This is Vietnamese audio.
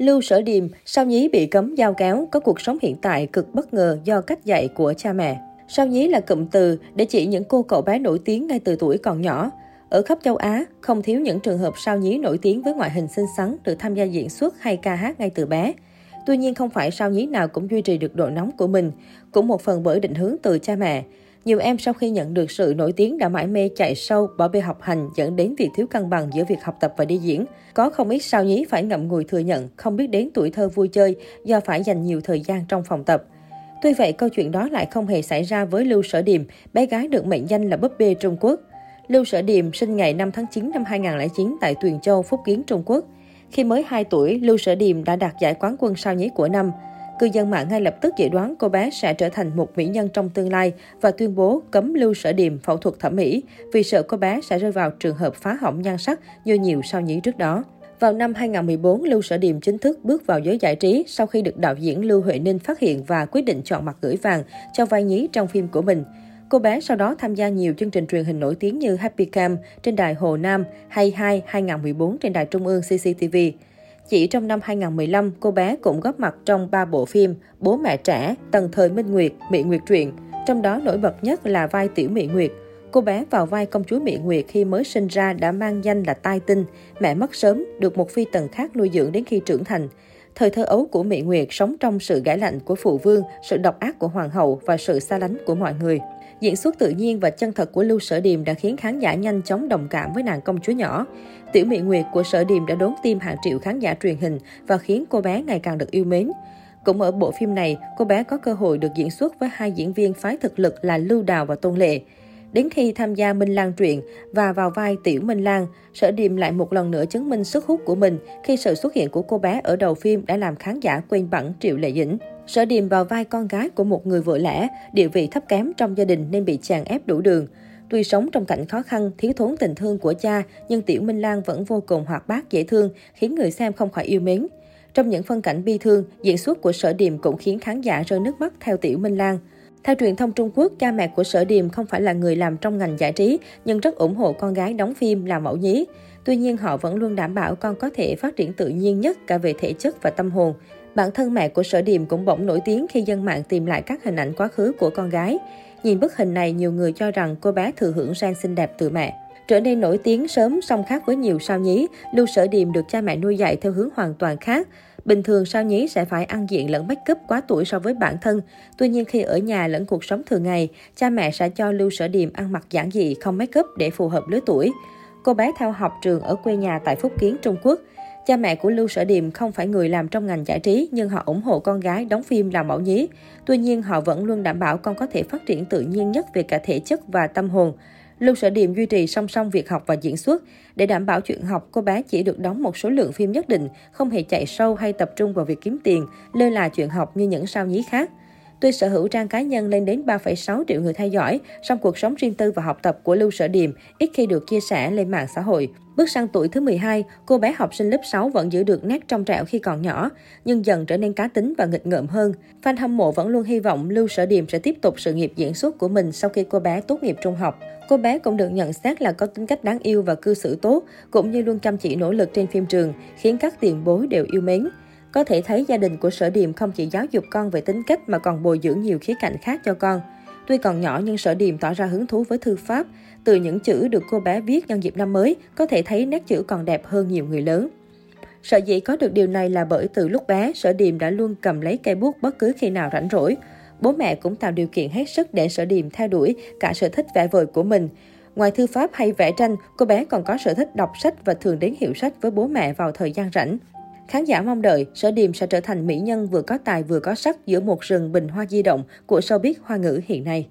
Lưu Sở Điềm, sao nhí bị cấm giao kéo, có cuộc sống hiện tại cực bất ngờ do cách dạy của cha mẹ. Sao nhí là cụm từ để chỉ những cô cậu bé nổi tiếng ngay từ tuổi còn nhỏ. Ở khắp châu Á, không thiếu những trường hợp sao nhí nổi tiếng với ngoại hình xinh xắn được tham gia diễn xuất hay ca hát ngay từ bé. Tuy nhiên không phải sao nhí nào cũng duy trì được độ nóng của mình, cũng một phần bởi định hướng từ cha mẹ. Nhiều em sau khi nhận được sự nổi tiếng đã mãi mê chạy sâu, bỏ bê học hành dẫn đến việc thiếu cân bằng giữa việc học tập và đi diễn. Có không ít sao nhí phải ngậm ngùi thừa nhận không biết đến tuổi thơ vui chơi do phải dành nhiều thời gian trong phòng tập. Tuy vậy, câu chuyện đó lại không hề xảy ra với Lưu Sở Điềm, bé gái được mệnh danh là búp bê Trung Quốc. Lưu Sở Điềm sinh ngày 5 tháng 9 năm 2009 tại Tuyền Châu, Phúc Kiến, Trung Quốc. Khi mới 2 tuổi, Lưu Sở Điềm đã đạt giải quán quân sao nhí của năm. Cư dân mạng ngay lập tức dự đoán cô bé sẽ trở thành một mỹ nhân trong tương lai và tuyên bố cấm Lưu Sở Điềm phẫu thuật thẩm mỹ vì sợ cô bé sẽ rơi vào trường hợp phá hỏng nhan sắc như nhiều sao nhí trước đó. Vào năm 2014, Lưu Sở Điềm chính thức bước vào giới giải trí sau khi được đạo diễn Lưu Huệ Ninh phát hiện và quyết định chọn mặt gửi vàng cho vai nhí trong phim của mình. Cô bé sau đó tham gia nhiều chương trình truyền hình nổi tiếng như Happy Cam trên đài Hồ Nam hay 2 2014 trên đài Trung ương CCTV. Chỉ trong năm 2015, cô bé cũng góp mặt trong ba bộ phim Bố mẹ trẻ, Tần thời Minh Nguyệt, Mỹ Nguyệt truyện. Trong đó nổi bật nhất là vai Tiểu Mỹ Nguyệt. Cô bé vào vai công chúa Mỹ Nguyệt khi mới sinh ra đã mang danh là Tai Tinh, mẹ mất sớm, được một phi tần khác nuôi dưỡng đến khi trưởng thành. Thời thơ ấu của Mỹ Nguyệt sống trong sự gãi lạnh của phụ vương, sự độc ác của hoàng hậu và sự xa lánh của mọi người. Diễn xuất tự nhiên và chân thật của Lưu Sở Điềm đã khiến khán giả nhanh chóng đồng cảm với nàng công chúa nhỏ. Tiểu Mỹ Nguyệt của Sở Điềm đã đốn tim hàng triệu khán giả truyền hình và khiến cô bé ngày càng được yêu mến. Cũng ở bộ phim này, cô bé có cơ hội được diễn xuất với hai diễn viên phái thực lực là Lưu Đào và Tôn Lệ. Đến khi tham gia Minh Lan truyện và vào vai Tiểu Minh Lan, Sở Điềm lại một lần nữa chứng minh sức hút của mình khi sự xuất hiện của cô bé ở đầu phim đã làm khán giả quên bẵng Triệu Lệ Dĩnh. Sở Điềm vào vai con gái của một người vợ lẽ, địa vị thấp kém trong gia đình nên bị chàng ép đủ đường. Tuy sống trong cảnh khó khăn, thiếu thốn tình thương của cha, nhưng Tiểu Minh Lan vẫn vô cùng hoạt bát, dễ thương, khiến người xem không khỏi yêu mến. Trong những phân cảnh bi thương, diễn xuất của Sở Điềm cũng khiến khán giả rơi nước mắt theo Tiểu Minh Lan. Theo truyền thông Trung Quốc, cha mẹ của Sở Điềm không phải là người làm trong ngành giải trí, nhưng rất ủng hộ con gái đóng phim làm mẫu nhí. Tuy nhiên, họ vẫn luôn đảm bảo con có thể phát triển tự nhiên nhất cả về thể chất và tâm hồn. Bản thân mẹ của Sở Điềm cũng bỗng nổi tiếng khi dân mạng tìm lại các hình ảnh quá khứ của con gái. Nhìn bức hình này, nhiều người cho rằng cô bé thừa hưởng sang xinh đẹp từ mẹ. Trở nên nổi tiếng sớm song khác với nhiều sao nhí, Lưu Sở Điềm được cha mẹ nuôi dạy theo hướng hoàn toàn khác. Bình thường sao nhí sẽ phải ăn diện lẫn make up quá tuổi so với bản thân. Tuy nhiên khi ở nhà lẫn cuộc sống thường ngày, cha mẹ sẽ cho Lưu Sở Điềm ăn mặc giản dị không make up để phù hợp lứa tuổi. Cô bé theo học trường ở quê nhà tại Phúc Kiến, Trung Quốc. Cha mẹ của Lưu Sở Điềm không phải người làm trong ngành giải trí nhưng họ ủng hộ con gái đóng phim làm mẫu nhí. Tuy nhiên họ vẫn luôn đảm bảo con có thể phát triển tự nhiên nhất về cả thể chất và tâm hồn. Lưu Sở Điềm duy trì song song việc học và diễn xuất. Để đảm bảo chuyện học, cô bé chỉ được đóng một số lượng phim nhất định, không hề chạy sâu hay tập trung vào việc kiếm tiền, lơ là chuyện học như những sao nhí khác. Tuy sở hữu trang cá nhân lên đến 3,6 triệu người theo dõi, song cuộc sống riêng tư và học tập của Lưu Sở Điềm ít khi được chia sẻ lên mạng xã hội. Bước sang tuổi thứ 12, cô bé học sinh lớp 6 vẫn giữ được nét trong trẻo khi còn nhỏ, nhưng dần trở nên cá tính và nghịch ngợm hơn. Fan hâm mộ vẫn luôn hy vọng Lưu Sở Điềm sẽ tiếp tục sự nghiệp diễn xuất của mình sau khi cô bé tốt nghiệp trung học. Cô bé cũng được nhận xét là có tính cách đáng yêu và cư xử tốt, cũng như luôn chăm chỉ nỗ lực trên phim trường, khiến các tiền bối đều yêu mến. Có thể thấy gia đình của Sở Điềm không chỉ giáo dục con về tính cách mà còn bồi dưỡng nhiều khía cạnh khác cho con. Tuy còn nhỏ nhưng Sở Điềm tỏ ra hứng thú với thư pháp. Từ những chữ được cô bé viết nhân dịp năm mới, có thể thấy nét chữ còn đẹp hơn nhiều người lớn. Sở dĩ có được điều này là bởi từ lúc bé, Sở Điềm đã luôn cầm lấy cây bút bất cứ khi nào rảnh rỗi. Bố mẹ cũng tạo điều kiện hết sức để Sở Điềm theo đuổi cả sở thích vẽ vời của mình. Ngoài thư pháp hay vẽ tranh, cô bé còn có sở thích đọc sách và thường đến hiệu sách với bố mẹ vào thời gian rảnh. Khán giả mong đợi, Sở Điềm sẽ trở thành mỹ nhân vừa có tài vừa có sắc giữa một rừng bình hoa di động của showbiz hoa ngữ hiện nay.